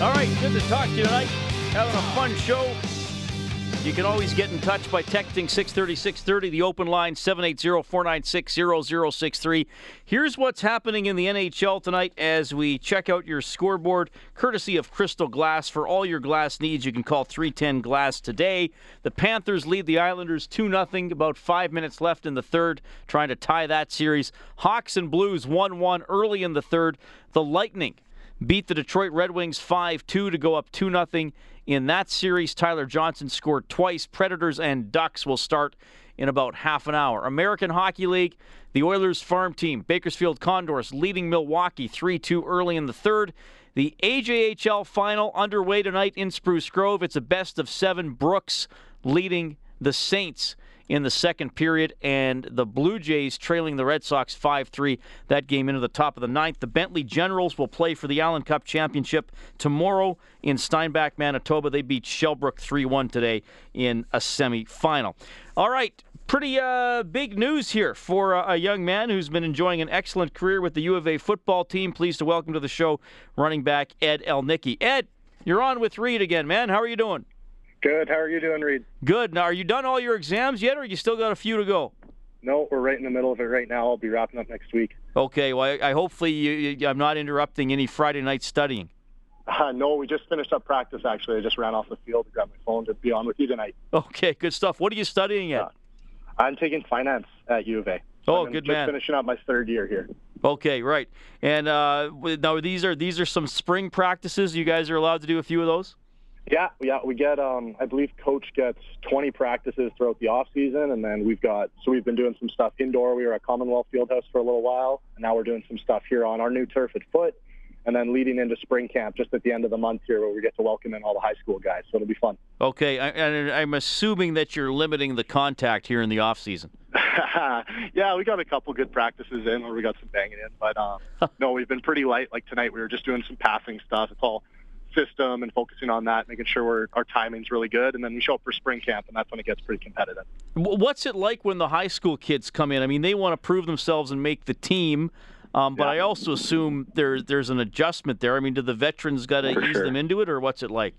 All right, good to talk to you tonight. Having a fun show. You can always get in touch by texting 630 630, the open line 780 496 0063. Here's what's happening in the NHL tonight as we check out your scoreboard, courtesy of Crystal Glass. For all your glass needs, you can call 310 Glass today. The Panthers lead the Islanders 2 0, about five minutes left in the third, trying to tie that series. Hawks and Blues 1 1 early in the third. The Lightning beat the Detroit Red Wings 5 2 to go up 2 0 in that series. Tyler Johnson scored twice. Predators and Ducks will start in about half an hour. American Hockey League, the Oilers farm team, Bakersfield Condors leading Milwaukee 3 2 early in the third. The AJHL final underway tonight in Spruce Grove. It's a best of seven. Brooks leading the Saints in the second period, and the Blue Jays trailing the Red Sox 5 3. That game into the top of the ninth. The Bentley Generals will play for the Allen Cup Championship tomorrow in Steinbach, Manitoba. They beat Shellbrook 3 1 today in a semifinal. All right. Pretty uh, big news here for a young man who's been enjoying an excellent career with the U of A football team. Pleased to welcome to the show running back Ed Ilnicki. Ed, you're on with Reed again, man. How are you doing? Good. How are you doing, Reed? Good. Now, are you done all your exams yet, or you still got a few to go? No, we're right in the middle of it right now. I'll be wrapping up next week. Okay. Well, I, I hopefully you, you, I'm not interrupting any Friday night studying. Uh, no, we just finished up practice. Actually, I just ran off the field to grab my phone to be on with you tonight. Okay, good stuff. What are you studying at? Uh, I'm taking finance at U of A. Oh, I'm good just man. Finishing up my third year here. Okay, right. And uh, now these are these are some spring practices. You guys are allowed to do a few of those. Yeah, yeah, we get. Um, I believe coach gets 20 practices throughout the off season, and then we've got. So we've been doing some stuff indoor. We were at Commonwealth Fieldhouse for a little while, and now we're doing some stuff here on our new turf at Foote, and then leading into spring camp just at the end of the month here, where we get to welcome in all the high school guys. So it'll be fun. Okay, I, and I'm assuming that you're limiting the contact here in the off season. yeah, we got a couple good practices in, or we got some banging in, but um, no, we've been pretty light. Like tonight, we were just doing some passing stuff. It's all system and focusing on that, making sure we're, our timing's really good. And then we show up for spring camp, and that's when it gets pretty competitive. What's it like when the high school kids come in? I mean, they want to prove themselves and make the team. Um, but yeah. I also assume there, there's an adjustment there. I mean, do the veterans got to ease sure. them into it, or what's it like?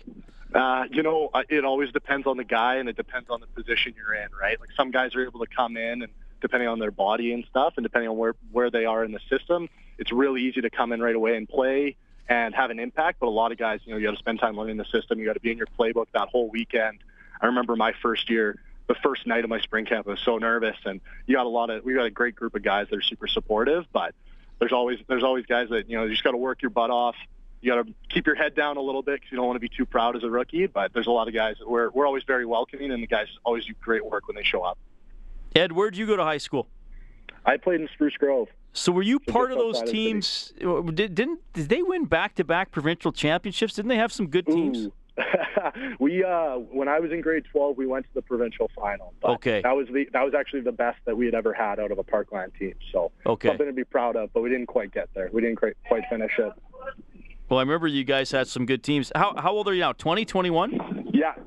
Uh, you know, it always depends on the guy, and it depends on the position you're in, right? Like some guys are able to come in, and depending on their body and stuff, and depending on where where they are in the system, it's really easy to come in right away and play and have an impact. But a lot of guys, you know, you got to spend time learning the system. You got to be in your playbook that whole weekend. I remember my first year, the first night of my spring camp, I was so nervous, and you got a lot of we got a great group of guys that are super supportive. But there's always there's always guys that you know you just got to work your butt off. You got to keep your head down a little bit because you don't want to be too proud as a rookie. But there's a lot of guys that we're we're always very welcoming, and the guys always do great work when they show up. Ed, where'd you go to high school? I played in Spruce Grove. So were you part of those teams? Did, didn't did they win back to back provincial championships? Didn't they have some good teams? we uh, when I was in grade twelve, we went to the provincial final. okay, that was the that was actually the best that we had ever had out of a Parkland team. So okay. something to be proud of. But we didn't quite get there. We didn't quite finish it. Well, I remember you guys had some good teams. How how old are you now? 20, 21? Yeah,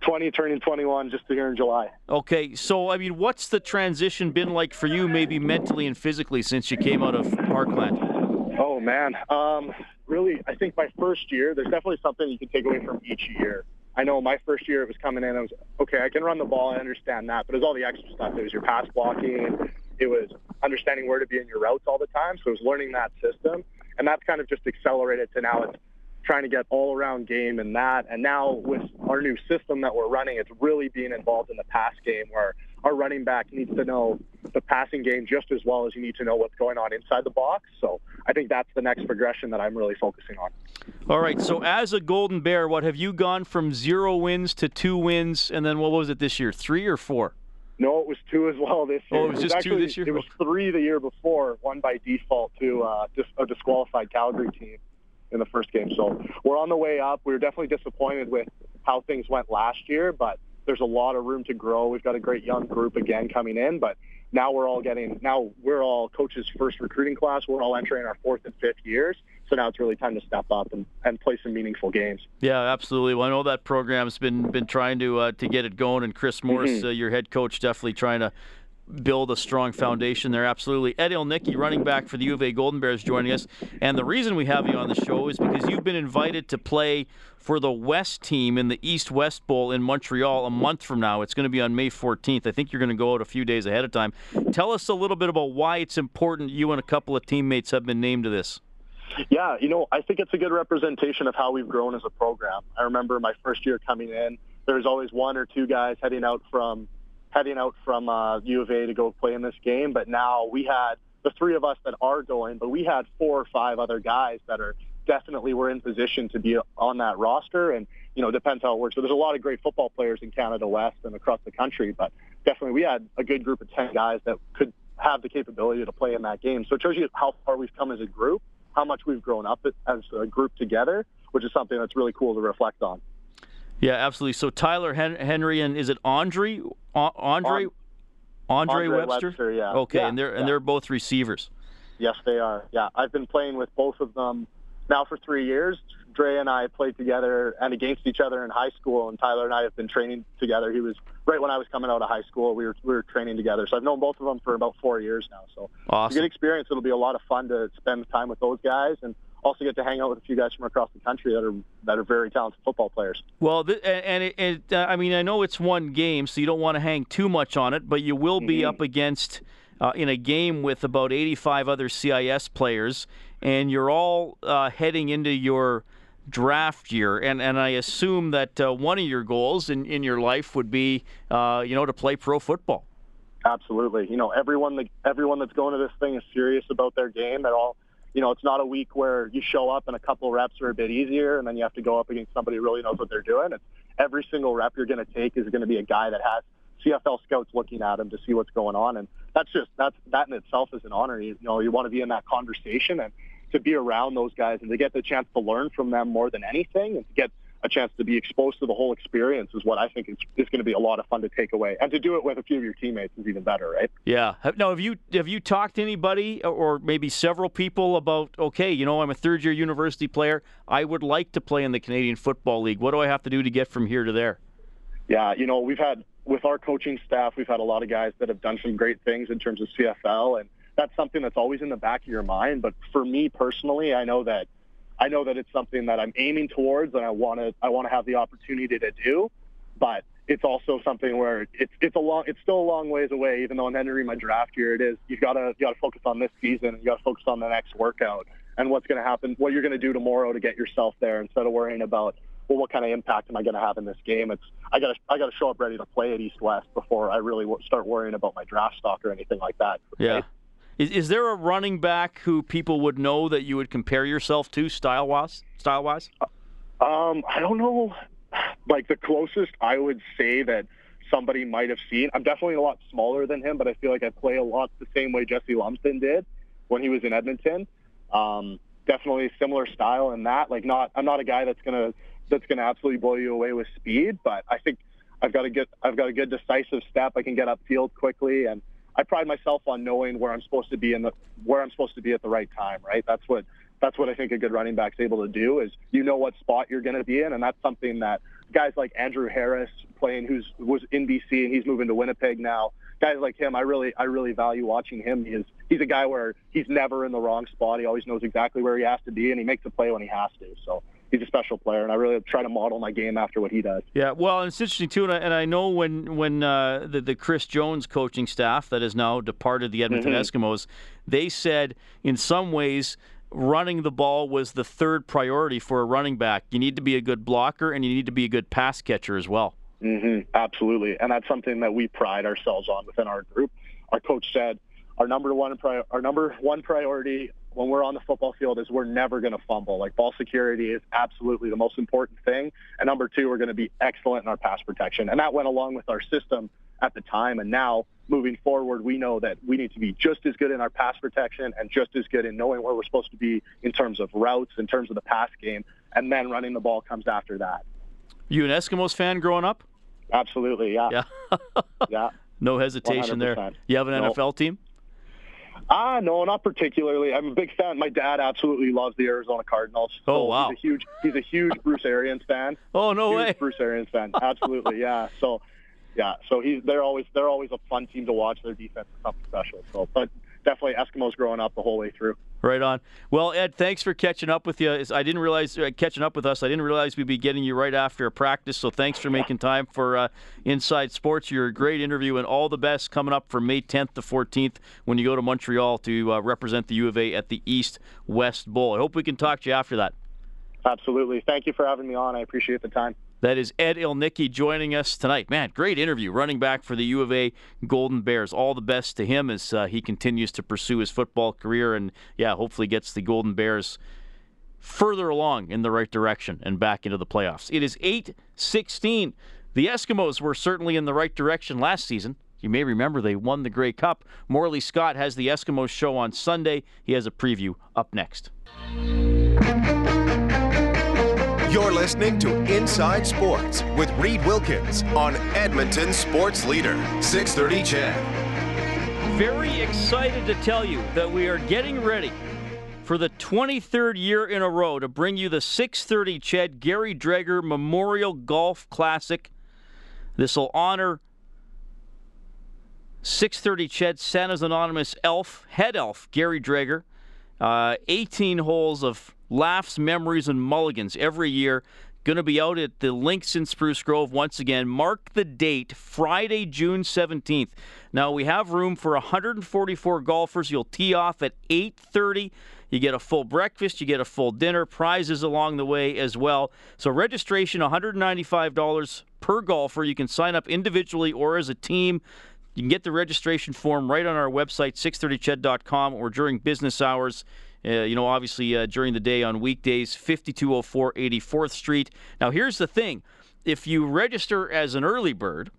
20, turning 21 just here in July. Okay, so I mean, what's the transition been like for you, maybe mentally and physically, since you came out of Parkland? Oh man, um, really, I think my first year, there's definitely something you can take away from each year. I know my first year it was coming in. I was okay. I can run the ball. I understand that, but it was all the extra stuff. It was your pass blocking. It was understanding where to be in your routes all the time. So it was learning that system, and that's kind of just accelerated to now it's trying to get all around game and that. And now with our new system that we're running, it's really being involved in the pass game where our running back needs to know the passing game just as well as you need to know what's going on inside the box. So I think that's the next progression that I'm really focusing on. All right. So as a Golden Bear, what have you gone from zero wins to two wins, and then what was it this year? Three or four? No, it was two as well this year. Oh, it was, it was just actually, two this year. It was three the year before, one by default to uh, a disqualified Calgary team in the first game. So we're on the way up. We were definitely disappointed with how things went last year, but there's a lot of room to grow. We've got a great young group again coming in, but now we're all getting now we're all coaches' first recruiting class. We're all entering our fourth and fifth years. So now it's really time to step up and, and play some meaningful games. Yeah, absolutely. Well, I know that program's been been trying to uh, to get it going, and Chris Morris, mm-hmm. uh, your head coach, definitely trying to build a strong foundation there. Absolutely. Ed Ilnicki, running back for the U of A Golden Bears, joining us. And the reason we have you on the show is because you've been invited to play for the West team in the East West Bowl in Montreal a month from now. It's going to be on May 14th. I think you're going to go out a few days ahead of time. Tell us a little bit about why it's important you and a couple of teammates have been named to this. Yeah, you know, I think it's a good representation of how we've grown as a program. I remember my first year coming in, there was always one or two guys heading out from heading out from uh, U of A to go play in this game. But now we had the three of us that are going, but we had four or five other guys that are definitely were in position to be on that roster. And, you know, depends how it works. So there's a lot of great football players in Canada West and across the country, but definitely we had a good group of 10 guys that could have the capability to play in that game. So it shows you how far we've come as a group, how much we've grown up as a group together, which is something that's really cool to reflect on. Yeah, absolutely. So Tyler Hen- Henry and is it Andre Andre Andre, Webster? Webster? Yeah. Okay, yeah, and they're yeah. and they're both receivers. Yes, they are. Yeah, I've been playing with both of them now for three years. Dre and I played together and against each other in high school, and Tyler and I have been training together. He was right when I was coming out of high school. We were we were training together, so I've known both of them for about four years now. So awesome. it's a good experience. It'll be a lot of fun to spend time with those guys and also get to hang out with a few guys from across the country that are that are very talented football players. Well, th- and it, it, uh, I mean, I know it's one game, so you don't want to hang too much on it, but you will be mm-hmm. up against uh, in a game with about 85 other CIS players, and you're all uh, heading into your draft year, and, and I assume that uh, one of your goals in, in your life would be, uh, you know, to play pro football. Absolutely. You know, everyone that everyone that's going to this thing is serious about their game. They're all you know, it's not a week where you show up and a couple reps are a bit easier and then you have to go up against somebody who really knows what they're doing. It's every single rep you're going to take is going to be a guy that has CFL scouts looking at him to see what's going on. And that's just, that's, that in itself is an honor. You, you know, you want to be in that conversation and to be around those guys and to get the chance to learn from them more than anything and to get a chance to be exposed to the whole experience is what I think is, is going to be a lot of fun to take away, and to do it with a few of your teammates is even better, right? Yeah. Now, have you have you talked to anybody or maybe several people about okay, you know, I'm a third year university player. I would like to play in the Canadian Football League. What do I have to do to get from here to there? Yeah, you know, we've had with our coaching staff, we've had a lot of guys that have done some great things in terms of CFL, and that's something that's always in the back of your mind. But for me personally, I know that I know that it's something that I'm aiming towards and I want to I want to have the opportunity to do, but it's also something where it's it's a long it's still a long ways away. Even though I'm entering my draft year, it is you've gotta you gotta focus on this season. You gotta focus on the next workout and what's going to happen, what you're going to do tomorrow to get yourself there instead of worrying about well, what kind of impact am I going to have in this game? It's I got to I got to show up ready to play at East West before I really start worrying about my draft stock or anything like that. Yeah. Is, is there a running back who people would know that you would compare yourself to style wise? Style wise? Um, I don't know. Like the closest I would say that somebody might have seen. I'm definitely a lot smaller than him, but I feel like I play a lot the same way Jesse Lumsden did when he was in Edmonton. Um, definitely similar style in that. Like not, I'm not a guy that's gonna that's gonna absolutely blow you away with speed, but I think I've got a good I've got a good decisive step. I can get upfield quickly and I pride myself on knowing where I'm supposed to be in the where I'm supposed to be at the right time. Right. That's what that's what I think a good running back's able to do is you know what spot you're going to be in, and that's something that guys like Andrew Harris playing who's was in BC and he's moving to Winnipeg now. Guys like him, I really I really value watching him. He's he's a guy where he's never in the wrong spot. He always knows exactly where he has to be, and he makes a play when he has to. So he's a special player, and I really try to model my game after what he does. Yeah, well, it's interesting too, and I, and I know when when uh, the the Chris Jones coaching staff that has now departed the Edmonton mm-hmm. Eskimos, they said in some ways running the ball was the third priority for a running back. You need to be a good blocker, and you need to be a good pass catcher as well. Mm-hmm, absolutely, and that's something that we pride ourselves on within our group. Our coach said our number one our number one priority when we're on the football field is we're never going to fumble. Like ball security is absolutely the most important thing. And number two, we're going to be excellent in our pass protection. And that went along with our system at the time. And now moving forward, we know that we need to be just as good in our pass protection and just as good in knowing where we're supposed to be in terms of routes, in terms of the pass game, and then running the ball comes after that. You an Eskimos fan growing up? Absolutely, yeah. Yeah. yeah. No hesitation 100%. there. You have an nope. NFL team? Ah, no, not particularly. I'm a big fan. My dad absolutely loves the Arizona Cardinals. So oh wow, he's a huge he's a huge Bruce Arians fan. Oh no huge way, Bruce Arians fan. Absolutely, yeah. So, yeah, so he's they're always they're always a fun team to watch. Their defense is something special. So, but definitely Eskimos growing up the whole way through. Right on. Well, Ed, thanks for catching up with you. I didn't realize uh, catching up with us. I didn't realize we'd be getting you right after a practice. So thanks for making time for uh, Inside Sports. You're a great interview, and all the best coming up from May 10th to 14th when you go to Montreal to uh, represent the U of A at the East West Bowl. I hope we can talk to you after that. Absolutely. Thank you for having me on. I appreciate the time. That is Ed Ilnicki joining us tonight. Man, great interview. Running back for the U of A Golden Bears. All the best to him as uh, he continues to pursue his football career and, yeah, hopefully gets the Golden Bears further along in the right direction and back into the playoffs. It is 8 16. The Eskimos were certainly in the right direction last season. You may remember they won the Grey Cup. Morley Scott has the Eskimos show on Sunday. He has a preview up next. You're listening to Inside Sports with Reed Wilkins on Edmonton Sports Leader, 630 CHED. Very excited to tell you that we are getting ready for the 23rd year in a row to bring you the 630 CHED Gary Dreger Memorial Golf Classic. This will honor 630 CHED Santa's Anonymous elf, head elf, Gary Dreger. Uh, 18 holes of laughs, memories, and mulligans every year. Going to be out at the Links in Spruce Grove once again. Mark the date, Friday, June 17th. Now we have room for 144 golfers. You'll tee off at 8:30. You get a full breakfast, you get a full dinner, prizes along the way as well. So registration $195 per golfer. You can sign up individually or as a team. You can get the registration form right on our website 630ched.com or during business hours. Uh, you know, obviously uh, during the day on weekdays, 5204 84th Street. Now, here's the thing if you register as an early bird,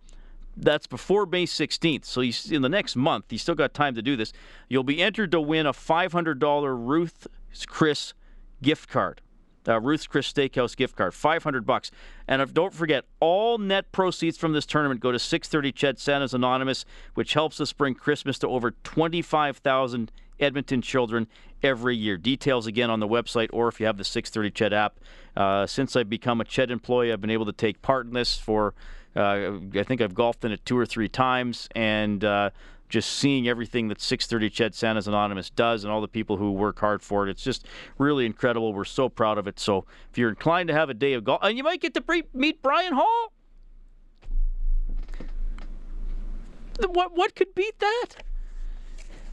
that's before May 16th. So in the next month, you still got time to do this. You'll be entered to win a $500 Ruth Chris gift card. Uh, Ruth's Chris Steakhouse gift card, 500 bucks. And if, don't forget, all net proceeds from this tournament go to 630 Ched Santa's Anonymous, which helps us bring Christmas to over 25,000 Edmonton children every year. Details again on the website or if you have the 630 Ched app. Uh, since I've become a Ched employee, I've been able to take part in this for, uh, I think I've golfed in it two or three times, and uh, just seeing everything that 630 Ched Santa's Anonymous does and all the people who work hard for it. It's just really incredible. We're so proud of it. So if you're inclined to have a day of golf, and you might get to meet Brian Hall. What, what could beat that?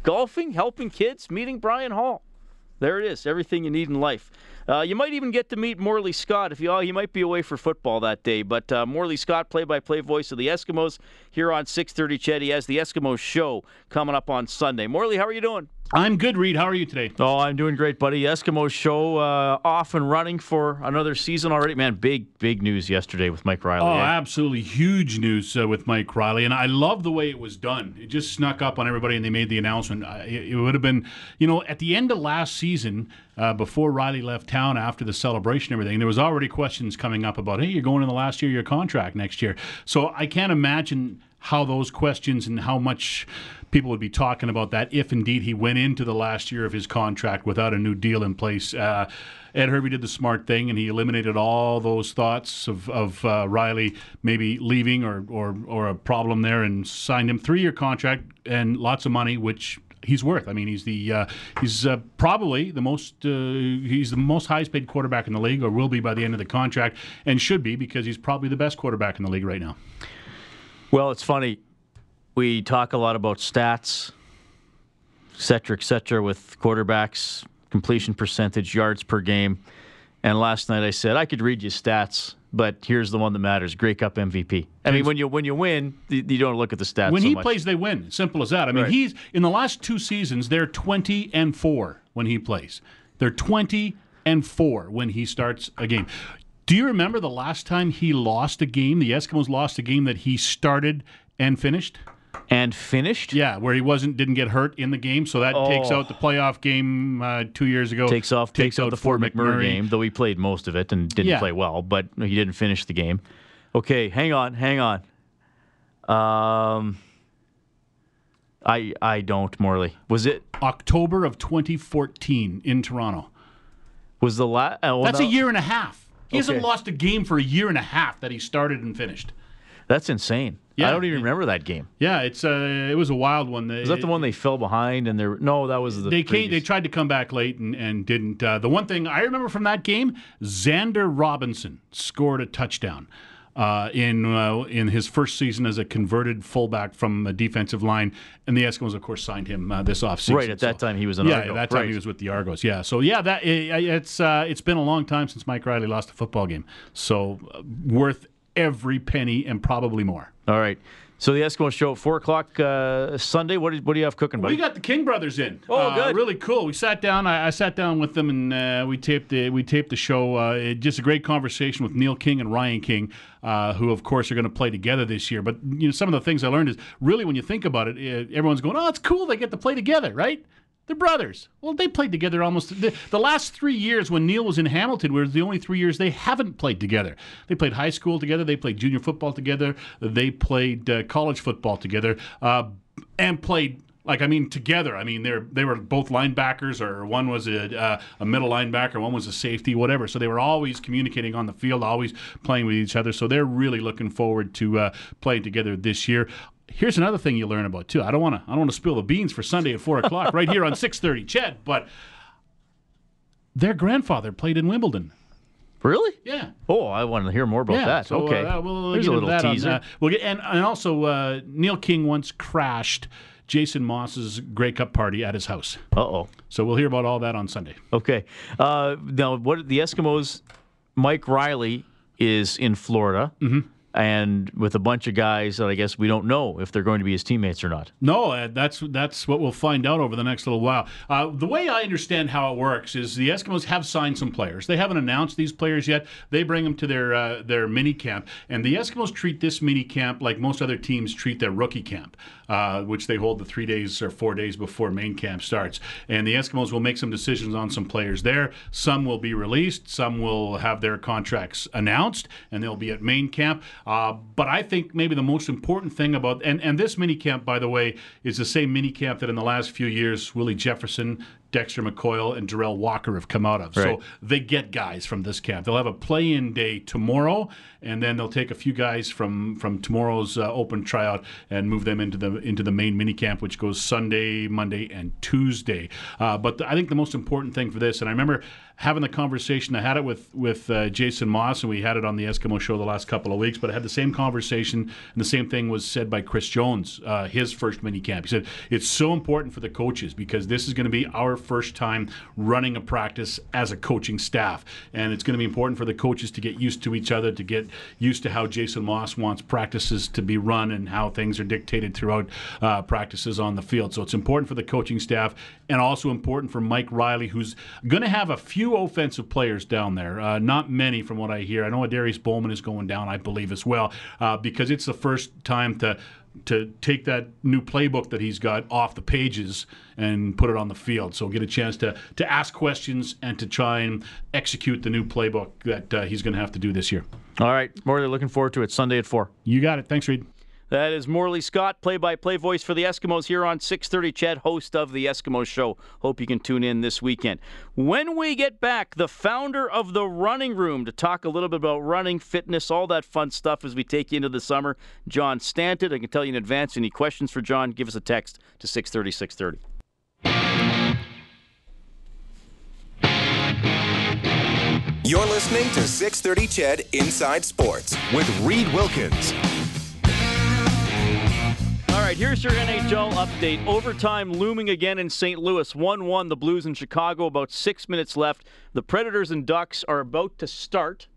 Golfing, helping kids, meeting Brian Hall. There it is, everything you need in life. Uh, you might even get to meet Morley Scott if you. Oh, he might be away for football that day. But uh, Morley Scott, play-by-play voice of the Eskimos, here on 6:30. Ched, he has the Eskimos show coming up on Sunday. Morley, how are you doing? I'm good, Reed. How are you today? Oh, I'm doing great, buddy. Eskimo show uh, off and running for another season already. Man, big, big news yesterday with Mike Reilly. Oh, eh? absolutely huge news uh, with Mike Reilly. and I love the way it was done. It just snuck up on everybody, and they made the announcement. It would have been, you know, at the end of last season, uh, before Reilly left town after the celebration and everything, there was already questions coming up about, hey, you're going in the last year of your contract next year. So I can't imagine how those questions and how much people would be talking about that if indeed he went into the last year of his contract without a new deal in place. Uh, Ed Hervey did the smart thing and he eliminated all those thoughts of, of uh, Reilly maybe leaving or, or, or a problem there and signed him three year contract and lots of money, which he's worth. I mean, he's the uh, he's uh, probably the most uh, he's the most highest paid quarterback in the league, or will be by the end of the contract, and should be because he's probably the best quarterback in the league right now. Well, it's funny we talk a lot about stats, et cetera, et cetera, with quarterbacks, completion percentage, yards per game. And last night I said I could read you stats, but here's the one that matters: Grey Cup MVP. I mean, when you when you win, you don't look at the stats. When so he much. plays, they win. Simple as that. I mean, right. he's in the last two seasons they're twenty and four when he plays. They're twenty and four when he starts a game. Do you remember the last time he lost a game? The Eskimos lost a game that he started and finished. And finished? Yeah, where he wasn't didn't get hurt in the game, so that takes Oh. out the playoff game uh, two years ago. Takes off takes, out the Fort McMurray, game, though he played most of it and didn't Yeah. play well, but he didn't finish the game. Okay, hang on, hang on. Um, I I don't Morley. Was it October of 2014 in Toronto. was the last? Oh, That's no, a year and a half. He hasn't lost a game for a year and a half that he started and finished. That's insane. Yeah. I don't even remember that game. Yeah, it's uh, it was a wild one. Was that the one they fell behind and there? No, that was the. They came, they tried to come back late and, and didn't. Uh, the one thing I remember from that game, Xander Robinson scored a touchdown uh, in uh, in his first season as a converted fullback from a defensive line, and the Eskimos, of course, signed him uh, this offseason. Right, at that time he was an yeah, Argo. at that time Right. he was with the Argos. Yeah, so yeah, that it, it's uh, it's been a long time since Mike Reilly lost a football game, so uh, worth every penny and probably more. All right. So the Eskimo show at four o'clock uh, Sunday. What, is, what do you have cooking, buddy? We got the King brothers in. Oh, Uh, good. Really cool. We sat down. I, I sat down with them and uh, we taped the we taped the show. Uh, it- just a great conversation with Neil King and Ryan King, uh, who of course are going to play together this year. But you know, some of the things I learned is really when you think about it, everyone's going, "Oh, it's cool. They get to play together, right?" They're brothers. Well, they played together almost the, the last three years when Neil was in Hamilton were the only three years they haven't played together. They played high school together. They played junior football together. They played uh, college football together, uh, and played like I mean together. I mean they they were both linebackers, or one was a, uh, a middle linebacker, one was a safety, whatever. So they were always communicating on the field, always playing with each other. So they're really looking forward to uh, playing together this year. Here's another thing you learn about too. I don't want to I don't want to spill the beans for Sunday at four o'clock right here on six thirty, Ched, but their grandfather played in Wimbledon. really? Yeah. Oh, I want to hear more about Yeah, that. so, okay. uh, we'll There's get a little that on, uh, we'll get, and, and also, uh, Neil King once crashed Jason Maas's Grey Cup party at his house. Uh oh. So we'll hear about all that on Sunday. Okay. Uh, now, what the Eskimos? Mike Reilly is in Florida, Mm-hmm. And with a bunch of guys that I guess we don't know if they're going to be his teammates or not. No, uh, that's that's what we'll find out over the next little while. Uh, the way I understand how it works is the Eskimos have signed some players. They haven't announced these players yet. They bring them to their uh, their mini camp, and the Eskimos treat this mini camp like most other teams treat their rookie camp, uh, which they hold the three days or four days before main camp starts. And the Eskimos will make some decisions on some players there. Some will be released. Some will have their contracts announced, and they'll be at main camp. Uh, but I think maybe the most important thing about and and this mini camp, by the way, is the same mini camp that in the last few years Willie Jefferson. Dexter McCoil and Darrell Walker have come out of. Right. So they get guys from this camp. They'll have a play-in day tomorrow, and then they'll take a few guys from from tomorrow's uh, open tryout and move them into the into the main mini camp, which goes Sunday, Monday, and Tuesday. Uh, but the, I think the most important thing for this, and I remember having the conversation. I had it with with uh, Jason Maas, and we had it on the Eskimo show the last couple of weeks. But I had the same conversation, and the same thing was said by Chris Jones, uh, his first mini camp. He said it's so important for the coaches because this is going to be our first time running a practice as a coaching staff, and it's going to be important for the coaches to get used to each other, to get used to how Jason Maas wants practices to be run and how things are dictated throughout uh, practices on the field. So it's important for the coaching staff, and also important for Mike Reilly, who's going to have a few offensive players down there. Uh, not many, from what I hear. I know Darius Bowman is going down, I believe, as well, uh, because it's the first time to to take that new playbook that he's got off the pages and put it on the field. So get a chance to to ask questions and to try and execute the new playbook that uh, he's going to have to do this year. All right, Morley, looking forward to it Sunday at four. You got it. Thanks, Reed. That is Morley Scott, play-by-play voice for the Eskimos here on 6:30. CHED, host of the Eskimo Show. Hope you can tune in this weekend. When we get back, the founder of the Running Room to talk a little bit about running, fitness, all that fun stuff as we take you into the summer. John Stanton. I can tell you in advance. Any questions for John? Give us a text to 6:30. 6:30. You're listening to 630 Ched Inside Sports with Reed Wilkins. Right, here's your NHL update. Overtime looming again in St. Louis. 1 1, the Blues in Chicago, about six minutes left. The Predators and Ducks are about to start.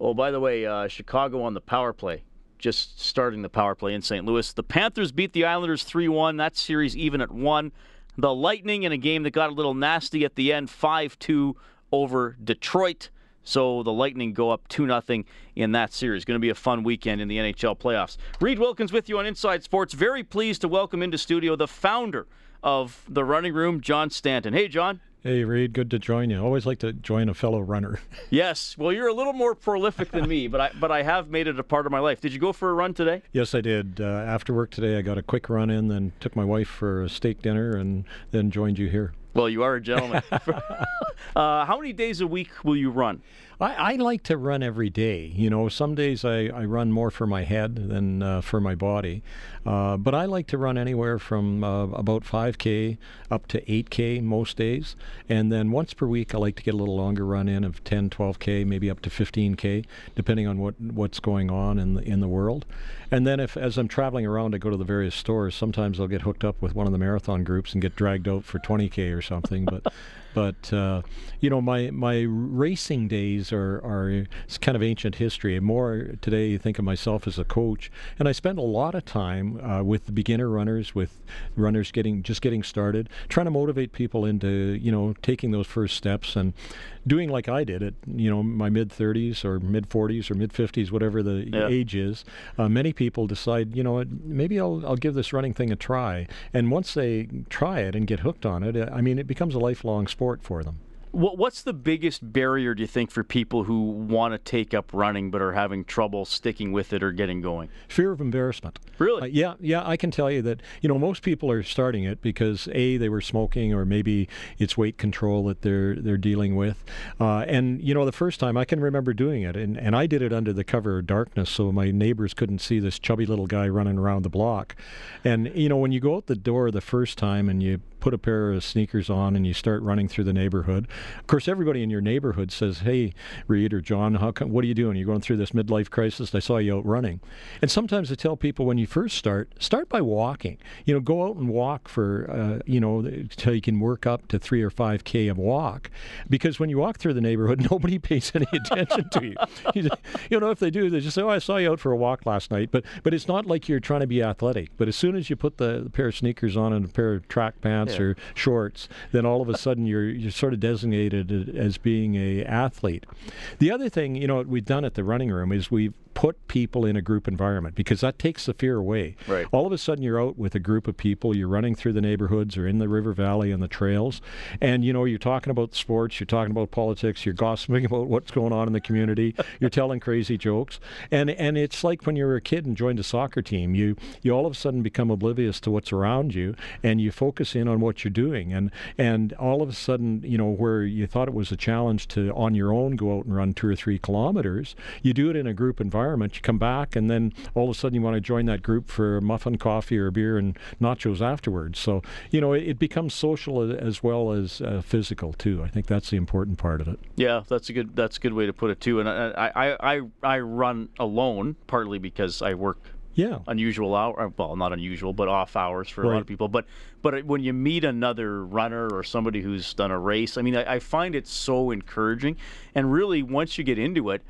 Oh, by the way, uh, Chicago on the power play. Just starting the power play in St. Louis. The Panthers beat the Islanders 3 1. That series even at 1. The Lightning in a game that got a little nasty at the end 5 2 over Detroit. So the Lightning go up 2 0 in that series. Going to be a fun weekend in the NHL playoffs. Reed Wilkins with you on Inside Sports. Very pleased to welcome into studio the founder of the running room, John Stanton. Hey, John. Hey, Reed, good to join you. Always like to join a fellow runner. yes, well, you're a little more prolific than me, but I but I have made it a part of my life. Did you go for a run today? Yes, I did. Uh, after work today, I got a quick run in, then took my wife for a steak dinner, and then joined you here. Well, you are a gentleman. uh, how many days a week will you run? I, I, like to run every day. You know, some days I, I run more for my head than uh, for my body. Uh, but I like to run anywhere from uh, about 5K up to 8K most days. And then once per week, I like to get a little longer run in of 10, 12K, maybe up to 15K, depending on what, what's going on in the, in the world. And then if as I'm traveling around, I go to the various stores, sometimes I'll get hooked up with one of the marathon groups and get dragged out for 20K or something. But But uh, you know, my my racing days are are kind of ancient history. More today, you think of myself as a coach, and I spend a lot of time uh, with the beginner runners, with runners getting just getting started, trying to motivate people into you know taking those first steps and doing like I did at you know my mid 30s or mid 40s or mid 50s, whatever the yeah. age is. Uh, many people decide, you know, maybe I'll I'll give this running thing a try, and once they try it and get hooked on it, I mean, it becomes a lifelong sport for them. What's the biggest barrier, do you think, for people who want to take up running but are having trouble sticking with it or getting going? Fear of embarrassment. Really? Uh, yeah, yeah. I can tell you that you know most people are starting it because a they were smoking or maybe it's weight control that they're they're dealing with, uh, and you know the first time I can remember doing it, and and I did it under the cover of darkness so my neighbors couldn't see this chubby little guy running around the block, and you know when you go out the door the first time and you put a pair of sneakers on and you start running through the neighborhood. Of course, everybody in your neighborhood says, "Hey, Reed or John, how come, what are you doing? You're going through this midlife crisis. I saw you out running." And sometimes I tell people when you first start, start by walking. You know, go out and walk for uh, you know until you can work up to three or five k of walk, because when you walk through the neighborhood, nobody pays any attention to you. you. Know, if they do, they just say, "Oh, I saw you out for a walk last night." But but it's not like you're trying to be athletic. But as soon as you put the, the pair of sneakers on and a pair of track pants yeah. or shorts, then all of a sudden you're you're sort of designated as being a athlete. The other thing, you know, we've done at the running room is we've put people in a group environment because that takes the fear away. Right. All of a sudden, you're out with a group of people. You're running through the neighborhoods or in the river valley and the trails, and you know you're talking about sports. You're talking about politics. You're gossiping about what's going on in the community. you're telling crazy jokes, and and it's like when you were a kid and joined a soccer team. You you all of a sudden become oblivious to what's around you, and you focus in on what you're doing, and and all of a sudden, you know, where you thought it was a challenge to on your own go out and run two or three kilometers, you do it in a group environment environment. You come back, and then all of a sudden you want to join that group for muffin coffee or beer and nachos afterwards. So you know it, it becomes social as well as uh, physical too. I think that's the important part of it. Yeah, that's a good that's a good way to put it too. And I I I, I run alone partly because I work yeah unusual hour uh, well not unusual but off hours for right. a lot of people but but when you meet another runner or somebody who's done a race i mean I, I, find it so encouraging and really once you get into it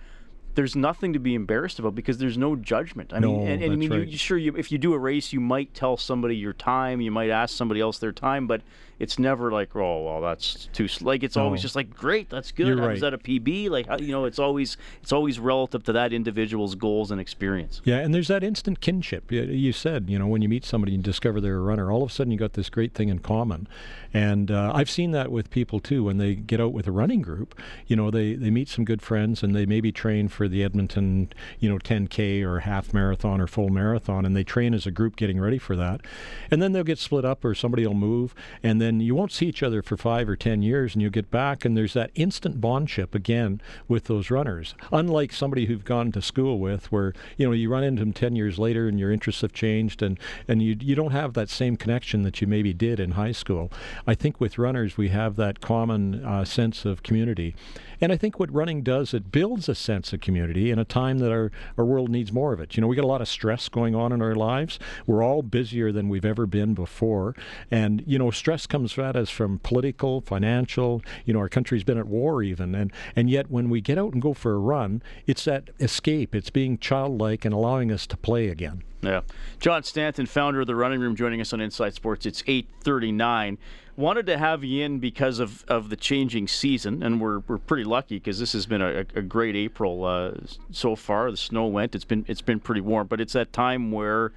there's nothing to be embarrassed about because there's no judgment. I no, mean, and, and I mean, right. you, sure, you, if you do a race, you might tell somebody your time, you might ask somebody else their time, but it's never like, oh, well, that's too like. It's no. always just like, great, that's good. Right. Was that a PB? Like, you know, it's always it's always relative to that individual's goals and experience. Yeah, and there's that instant kinship. You said, you know, when you meet somebody and discover they're a runner, all of a sudden you got this great thing in common, and uh, I've seen that with people too when they get out with a running group. You know, they they meet some good friends and they maybe train for the Edmonton, you know, 10K or half marathon or full marathon, and they train as a group getting ready for that, and then they'll get split up or somebody will move, and then you won't see each other for five or ten years, and you get back, and there's that instant bondship again with those runners. Unlike somebody who've gone to school with, where you know you run into them ten years later, and your interests have changed, and and you you don't have that same connection that you maybe did in high school. I think with runners we have that common uh, sense of community, and I think what running does, it builds a sense of community in a time that our, our world needs more of it. You know, we got a lot of stress going on in our lives. We're all busier than we've ever been before. And, you know, stress comes at us from political, financial, you know, our country's been at war even. And, and yet when we get out and go for a run, it's that escape. It's being childlike and allowing us to play again. Yeah. John Stanton, founder of the Running Room, joining us on Inside Sports. It's 839. Wanted to have you in because of, of the changing season, and we're, we're pretty lucky because this has been a, a great April uh, so far. The snow went; it's been it's been pretty warm, but it's that time where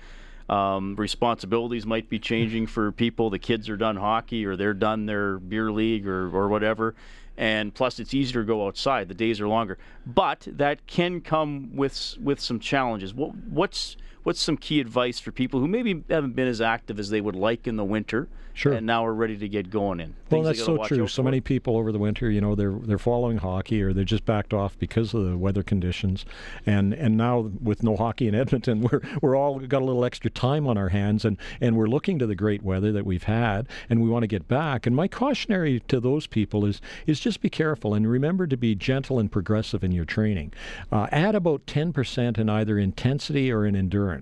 um, responsibilities might be changing for people. The kids are done hockey, or they're done their beer league, or or whatever. And plus, it's easier to go outside. The days are longer, but that can come with with some challenges. What, what's what's some key advice for people who maybe haven't been as active as they would like in the winter? Sure. And now are ready to get going in. Well, that's so true. So many people over the winter, you know, they're they're following hockey or they're just backed off because of the weather conditions, and and now with no hockey in Edmonton, we're we're all got a little extra time on our hands, and and we're looking to the great weather that we've had, and we want to get back. And my cautionary to those people is is just be careful and remember to be gentle and progressive in your training. Uh, add about 10% in either intensity or in endurance.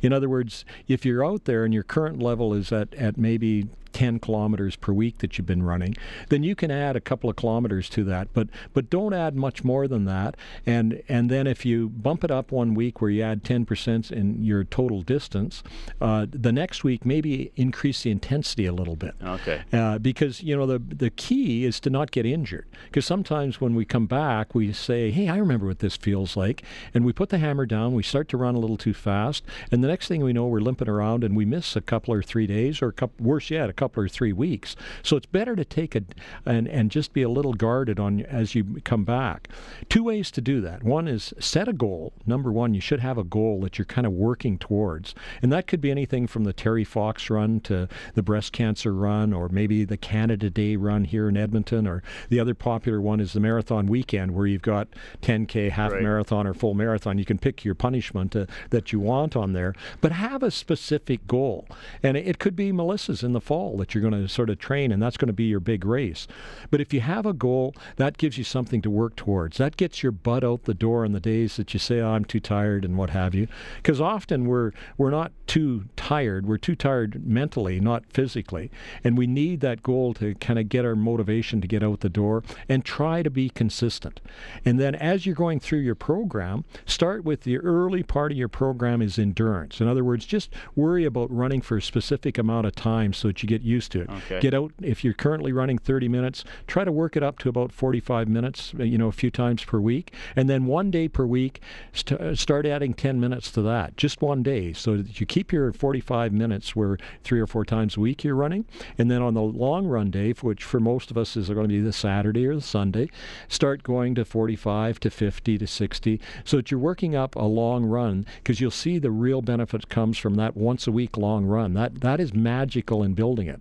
In other words, if you're out there and your current level is at at maybe 10 kilometers per week that you've been running, then you can add a couple of kilometers to that. But but don't add much more than that. And and then if you bump it up one week where you add 10% in your total distance, uh, the next week maybe increase the intensity a little bit. Okay. Uh, because you know the the key is to not get injured. Because sometimes when we come back, we say, "Hey, I remember what this feels like," and we put the hammer down. We start to run a little too fast, and the next thing we know, we're limping around, and we miss a couple or three days, or a couple, worse yet, a couple or three weeks. So it's better to take a and and just be a little guarded on as you come back. Two ways to do that. One is set a goal. Number one, you should have a goal that you're kind of working towards, and that could be anything from the Terry Fox run to the breast cancer run, or maybe the Canada Day run here in Edmonton, or the other popular one is the marathon weekend, where you've got 10k, half Right. marathon, or full marathon. You can pick your punishment uh, that you want on there, but have a specific goal, and it, it could be Melissa's in the fall that you're going to sort of train, and that's going to be your big race. But if you have a goal, that gives you something to work towards. That gets your butt out the door on the days that you say, oh, "I'm too tired" and what have you, because often we're we're not too tired. We're too tired mentally, not physically, and we need that goal to kind of get our motivation to get out the door and try to be consistent. And then as you're going through your program, start with the early part of your program is endurance. In other words, just worry about running for a specific amount of time so that you get used to it. Okay. Get out if you're currently running 30 minutes, try to work it up to about 45 minutes, uh, you know, a few times per week, and then one day per week st- uh, start adding 10 minutes to that. Just one day so that you keep your 45 minutes where three or four times a week you're running, and then on the long run day, which for most of us is going to be the Saturday or the Sunday, start going to 45 to 50 to 60 so that you're working up a long run because you'll see the real benefit comes from that once a week long run. That that is magical in building it it.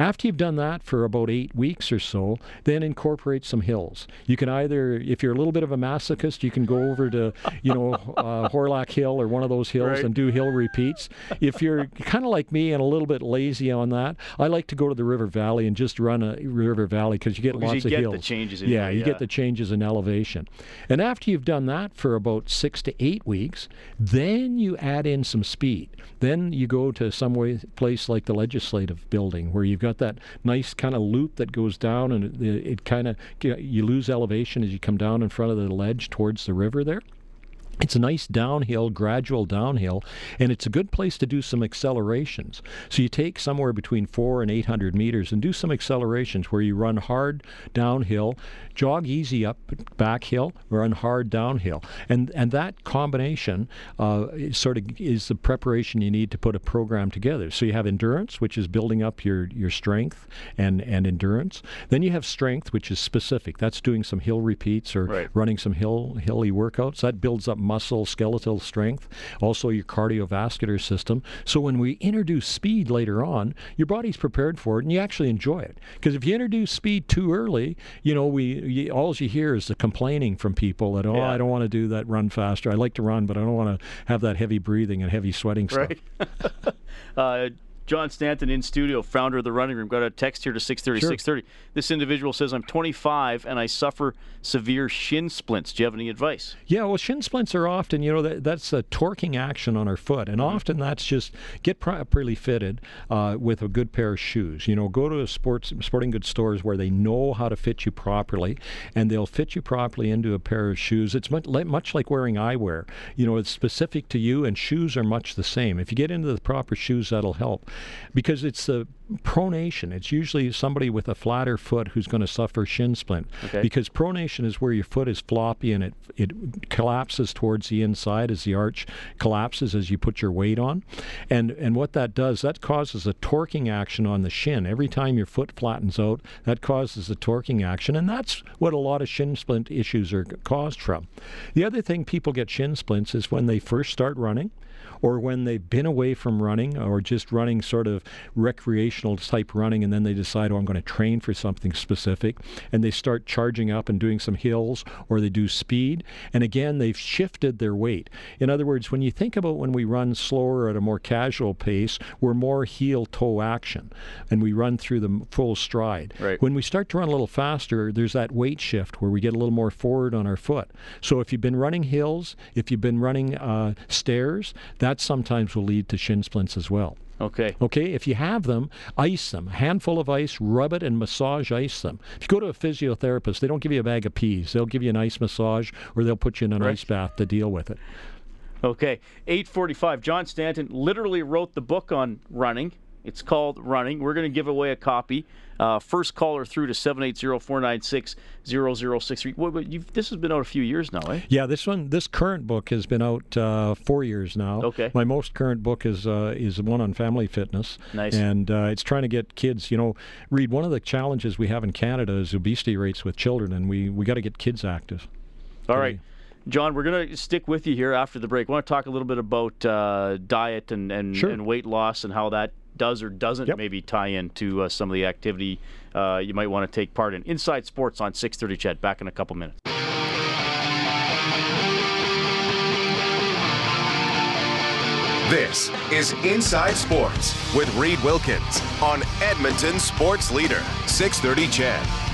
After you've done that for about eight weeks or so, then incorporate some hills. You can either, if you're a little bit of a masochist, you can go over to, you know, uh, Horlock Hill or one of those hills Right. and do hill repeats. If you're kind of like me and a little bit lazy on that, I like to go to the River Valley and just run a River Valley because you get Because you lots of get the hills. changes in yeah, here, you yeah. get the changes in elevation. And after you've done that for about six to eight weeks, then you add in some speed. Then you go to some way, place like the legislative building where you've got that nice kind of loop that goes down and it, it kind of, you lose elevation as you come down in front of the ledge towards the river there. It's a nice downhill, gradual downhill, and it's a good place to do some accelerations. So you take somewhere between four and 800 meters and do some accelerations where you run hard downhill, jog easy up back hill, run hard downhill. And, and that combination uh, is sort of is the preparation you need to put a program together. So you have endurance, which is building up your, your strength and, and endurance. Then you have strength, which is specific. That's doing some hill repeats or Right. running some hill hilly workouts. That builds up muscle, skeletal strength, also your cardiovascular system. So when we introduce speed later on, your body's prepared for it and you actually enjoy it. Because if you introduce speed too early, you know, we you, all you hear is the complaining from people that oh, Yeah. I don't want to do that run faster. I like to run, but I don't want to have that heavy breathing and heavy sweating stuff. Right. uh, John Stanton in studio, founder of the Running Room. Got a text here to 630, Sure. 630. This individual says, I'm 25 and I suffer severe shin splints. Do you have any advice? Yeah, well, shin splints are often, you know, that, that's a torquing action on our foot, and often that's just get properly fitted uh, with a good pair of shoes. You know, go to a sports sporting goods stores where they know how to fit you properly, and they'll fit you properly into a pair of shoes. It's much, much like wearing eyewear. You know, it's specific to you, and shoes are much the same. If you get into the proper shoes, that'll help, because it's the pronation. It's usually somebody with a flatter foot who's going to suffer shin splint Okay. because pronation is where your foot is floppy and it it collapses towards the inside as the arch collapses as you put your weight on, and and what that does that causes a torquing action on the shin every time your foot flattens out. That causes a torquing action, and that's what a lot of shin splint issues are caused from. The other thing people get shin splints is when they first start running or when they've been away from running or just running sort of recreational type running and then they decide, oh, I'm going to train for something specific and they start charging up and doing some hills or they do speed. And again, they've shifted their weight. In other words, when you think about when we run slower at a more casual pace, we're more heel toe action and we run through the full stride. Right. When we start to run a little faster, there's that weight shift where we get a little more forward on our foot. So if you've been running hills, if you've been running uh, stairs, that sometimes will lead to shin splints as well. Okay. Okay, if you have them, ice them. A handful of ice, rub it and massage ice them. If you go to a physiotherapist, they don't give you a bag of peas. They'll give you an ice massage or they'll put you in an Right. ice bath to deal with it. Okay, 845. John Stanton literally wrote the book on running. It's called Running. We're going to give away a copy. Uh, first caller through to 780-496-0063. Well, but you've, this has been out a few years now, eh? Yeah, this one, this current book has been out uh, four years now. Okay. My most current book is uh, is one on family fitness. Nice. And uh, it's trying to get kids. You know, read one of the challenges we have in Canada is obesity rates with children, and we we got to get kids active. All right. John, we're going to stick with you here after the break. I want to talk a little bit about uh, diet and, and, Sure. and weight loss and how that does or doesn't Yep. maybe tie into uh, some of the activity uh, you might want to take part in. Inside Sports on 630 CHED. Back in a couple minutes. This is Inside Sports with Reed Wilkins on Edmonton Sports Leader, 630 CHED.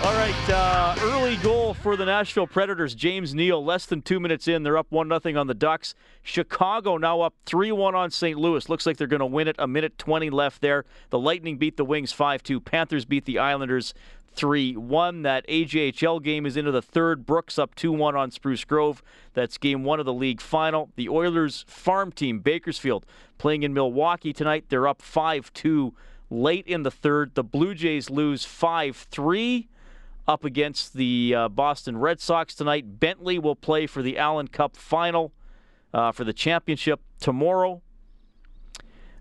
All right, uh, early goal for the Nashville Predators. James Neal, less than two minutes in, they're up one nothing on the Ducks. Chicago now up three one on St. Louis. Looks like they're going to win it. A minute twenty left there. The Lightning beat the Wings five two. Panthers beat the Islanders three one. That AJHL game is into the third. Brooks up two one on Spruce Grove. That's game one of the league final. The Oilers farm team Bakersfield playing in Milwaukee tonight. They're up five two late in the third. The Blue Jays lose five three up against the uh, Boston Red Sox tonight. Bentley will play for the Allen Cup final uh, for the championship tomorrow.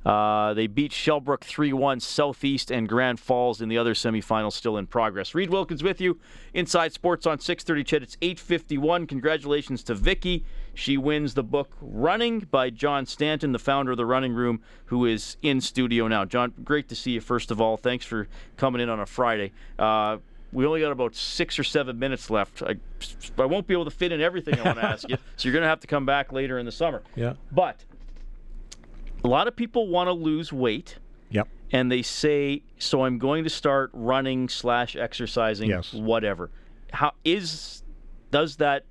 Uh, they beat Shellbrook 3 1 Southeast and Grand Falls in the other semifinals still in progress. Reed Wilkins with you. Inside Sports on 630 CHED. It's 851. Congratulations to Vicky. She wins the book Running by John Stanton, the founder of the Running Room, who is in studio now. John, great to see you, first of all. Thanks for coming in on a Friday. Uh, we only got about six or seven minutes left. I, I won't be able to fit in everything I want to ask you, so you're going to have to come back later in the summer. Yeah. But a lot of people want to lose weight, Yep. and they say, "So I'm going to start running slash exercising, Yes. whatever." How is does that?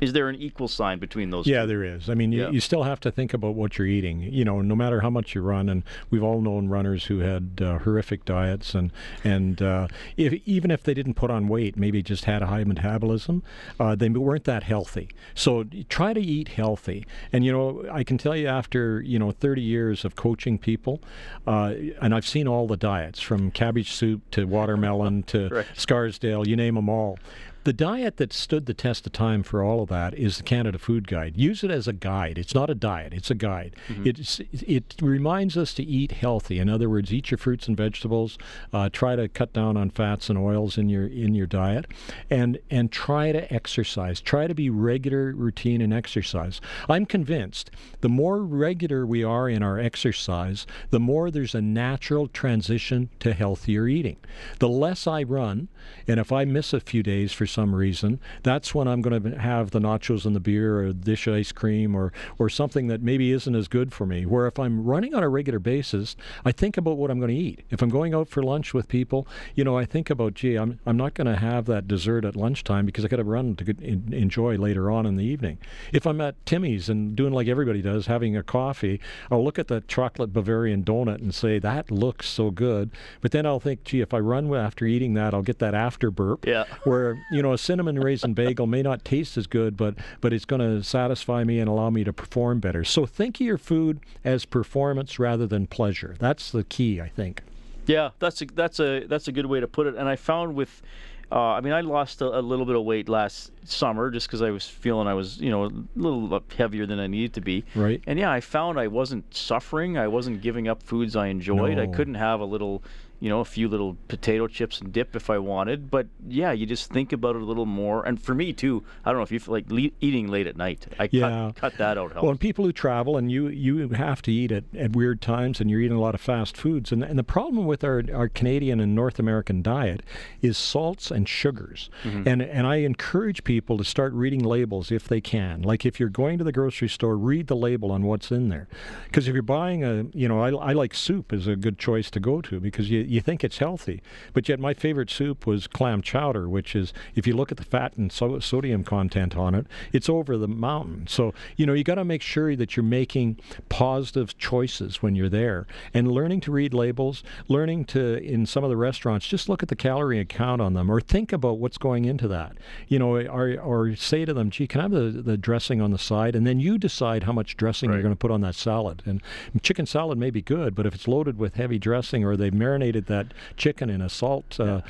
Is there an equal sign between those? Yeah, two? there is. I mean, you, Yeah. you still have to think about what you're eating. You know, no matter how much you run, and we've all known runners who had uh, horrific diets, and and uh, if, even if they didn't put on weight, maybe just had a high metabolism, uh, they weren't that healthy. So try to eat healthy. And you know, I can tell you after you know 30 years of coaching people, uh, and I've seen all the diets from cabbage soup to watermelon to Right. Scarsdale, you name them all. The diet that stood the test of time for all of that is the Canada Food Guide. Use it as a guide. It's not a diet, it's a guide. It's, it reminds us to eat healthy. In other words, eat your fruits and vegetables, uh, try to cut down on fats and oils in your in your diet, and, and try to exercise. Try to be regular, routine, and exercise. I'm convinced the more regular we are in our exercise, the more there's a natural transition to healthier eating. The less I run, and if I miss a few days for some reason, that's when I'm going to have the nachos and the beer or dish ice cream or, or something that maybe isn't as good for me. Where if I'm running on a regular basis, I think about what I'm going to eat. If I'm going out for lunch with people, you know, I think about, gee, I'm, I'm not going to have that dessert at lunchtime because I got to run to get, en- enjoy later on in the evening. If I'm at Timmy's and doing like everybody does, having a coffee, I'll look at the chocolate Bavarian donut and say, that looks so good. But then I'll think, gee, if I run after eating that, I'll get that after burp Yeah. where you you know, a cinnamon raisin bagel may not taste as good, but but it's going to satisfy me and allow me to perform better. So think of your food as performance rather than pleasure. That's the key, I think. Yeah, that's a, that's a that's a good way to put it. And I found with uh, I mean, I lost a, a, little bit of weight last summer just because I was feeling I was, you know, a little heavier than I needed to be. Right. And yeah, I found I wasn't suffering. I wasn't giving up foods I enjoyed. No. I couldn't have a little you know, a few little potato chips and dip if I wanted. But yeah, you just think about it a little more. And for me too, I don't know if you feel like le- eating late at night. I yeah. cut, cut that out. Helps. Well, and people who travel and you you have to eat at, at weird times and you're eating a lot of fast foods. And, and the problem with our, our Canadian and North American diet is salts and sugars. Mm-hmm. And and I encourage people to start reading labels if they can. Like if you're going to the grocery store, read the label on what's in there. Because if you're buying a, you know, I, I like soup is a good choice to go to because you you think it's healthy. But yet, my favorite soup was clam chowder, which is, if you look at the fat and so- sodium content on it, it's over the mountain. So, you know, you got to make sure that you're making positive choices when you're there and learning to read labels, learning to, in some of the restaurants, just look at the calorie count on them or think about what's going into that. You know, or, or say to them, gee, can I have the, the dressing on the side? And then you decide how much dressing right. you're going to put on that salad. And chicken salad may be good, but if it's loaded with heavy dressing or they've marinated that chicken in a salt uh,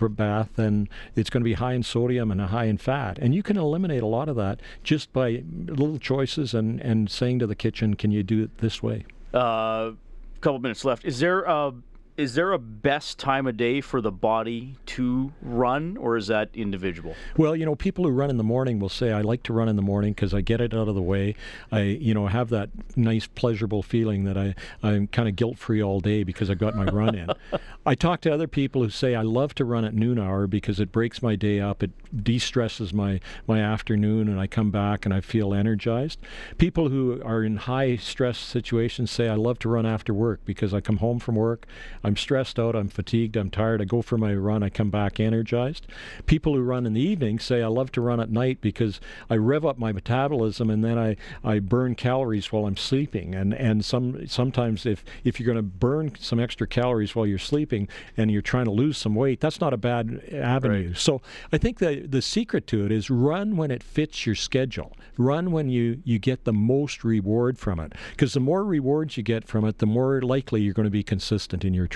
yeah. bath, then it's going to be high in sodium and high in fat. And you can eliminate a lot of that just by little choices and, and saying to the kitchen, can you do it this way? A uh, couple minutes left. Is there uh, is there a best time of day for the body to run, or is that individual? Well, you know, people who run in the morning will say, "I like to run in the morning because I get it out of the way. I, you know, have that nice, pleasurable feeling that I I'm kind of guilt free all day because I got my run in." I talk to other people who say, "I love to run at noon hour because it breaks my day up. It de-stresses my my afternoon, and I come back and I feel energized." People who are in high stress situations say, "I love to run after work because I come home from work." I'm stressed out, I'm fatigued, I'm tired. I go for my run, I come back energized. People who run in the evening say, I love to run at night because I rev up my metabolism and then I, I burn calories while I'm sleeping. And, and some sometimes if, if you're going to burn some extra calories while you're sleeping and you're trying to lose some weight, that's not a bad avenue. Right. So I think that the secret to it is run when it fits your schedule. Run when you, you get the most reward from it. Because the more rewards you get from it, the more likely you're going to be consistent in your training.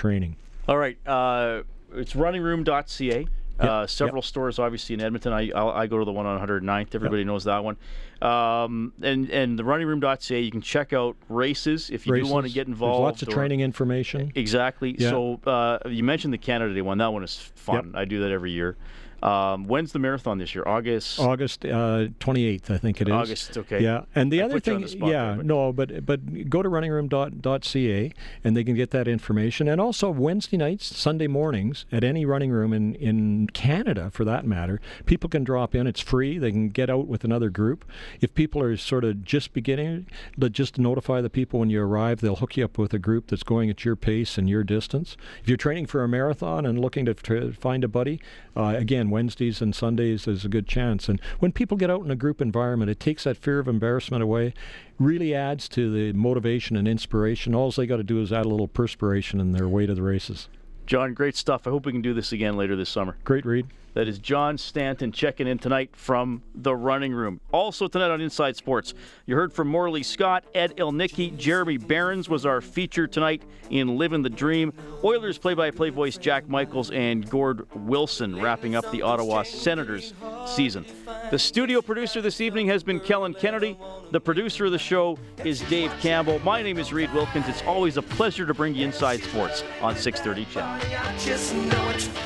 All right. Uh, it's runningroom.ca. Uh, several yep. stores, obviously in Edmonton. I I'll, i go to the one on 109th. Everybody yep. knows that one. Um, and and the runningroom.ca, you can check out races if you races. do want to get involved. There's lots of training information. Exactly. Yeah. So uh, you mentioned the Canada Day one. That one is fun. I do that every year. Um, when's the marathon this year? August. August uh, 28th, I think it is. August, okay. Yeah, and the I other thing, the yeah, there, no, but but go to runningroom.ca and they can get that information. And also Wednesday nights, Sunday mornings at any running room in in Canada, for that matter, people can drop in. It's free. They can get out with another group. If people are sort of just beginning, just notify the people when you arrive. They'll hook you up with a group that's going at your pace and your distance. If you're training for a marathon and looking to, to find a buddy, uh, again, Wednesdays and Sundays is a good chance. And when people get out in a group environment, it takes that fear of embarrassment away, really adds to the motivation and inspiration. All they got to do is add a little perspiration in their way to the races. John, great stuff. I hope we can do this again later this summer. Great read. That is John Stanton checking in tonight from the running room. Also tonight on Inside Sports, you heard from Morley Scott, Ed Ilnicki, Jeremy Behrens was our feature tonight in Living the Dream. Oilers play-by-play voice Jack Michaels and Gord Wilson wrapping up the Ottawa Senators season. The studio producer this evening has been Kellen Kennedy. The producer of the show is Dave Campbell. My name is Reed Wilkins. It's always a pleasure to bring you Inside Sports on 630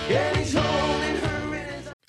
CHED.